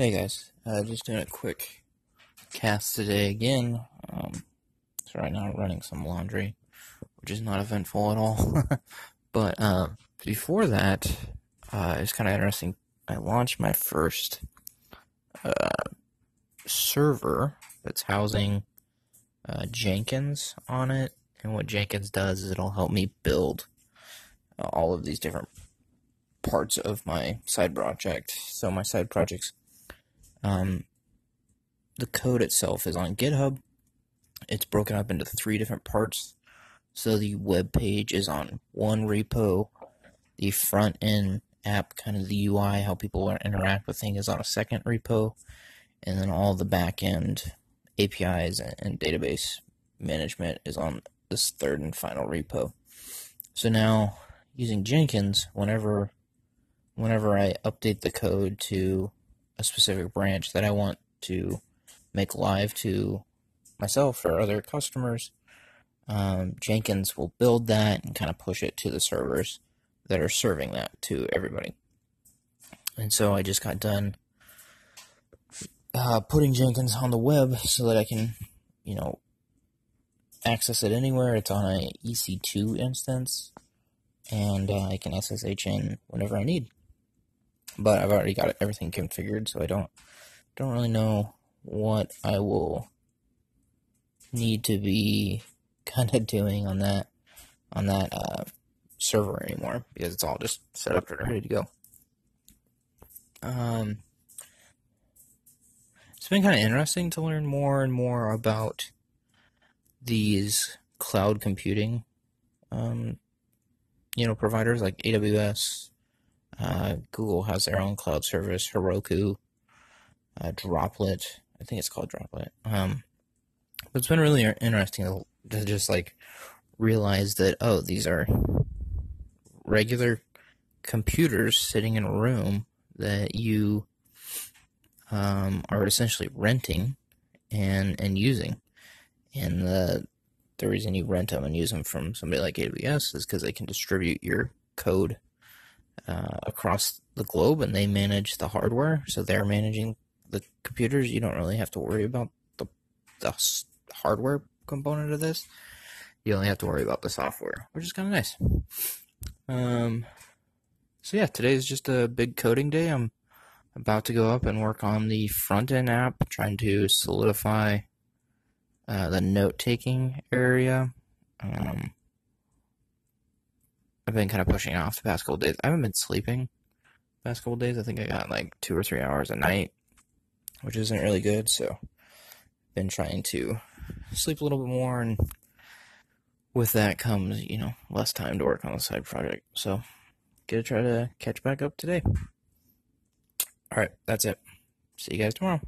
Hey guys, uh, just doing a quick cast today again. Um, so right now I'm running some laundry, which is not eventful at all. but uh, before that, uh, it's kind of interesting. I launched my first uh, server that's housing uh, Jenkins on it, and what Jenkins does is it'll help me build uh, all of these different parts of my side project. So my side projects um, the code itself is on GitHub. It's broken up into three different parts. So the web page is on one repo. The front end app, kind of the UI, how people interact with things, is on a second repo. And then all the back end APIs and database management is on this third and final repo. So now using Jenkins, whenever whenever I update the code to a specific branch that I want to make live to myself or other customers, um, Jenkins will build that and kind of push it to the servers that are serving that to everybody. And so I just got done uh, putting Jenkins on the web so that I can, you know, access it anywhere. It's on a EC2 instance, and uh, I can SSH in whenever I need but I've already got everything configured, so I don't don't really know what I will need to be kind of doing on that on that uh, server anymore because it's all just set up and ready to go. Um, it's been kind of interesting to learn more and more about these cloud computing, um, you know, providers like AWS, uh, Google has their own cloud service, Heroku, uh, Droplet. I think it's called Droplet. Um, but it's been really interesting to just like realize that oh, these are regular computers sitting in a room that you um, are essentially renting and and using, and the the reason you rent them and use them from somebody like AWS is because they can distribute your code uh, across the globe and they manage the hardware. So they're managing the computers. You don't really have to worry about the, the hardware component of this. You only have to worry about the software, which is kind of nice. Um, so yeah, today is just a big coding day. I'm about to go up and work on the front end app, trying to solidify uh, the note taking area. Um, I've been kind of pushing off the past couple days. I haven't been sleeping past couple days. I think I got like two or three hours a night, which isn't really good. So, been trying to sleep a little bit more, and with that comes, you know, less time to work on the side project. So, gonna try to catch back up today. All right, that's it. See you guys tomorrow.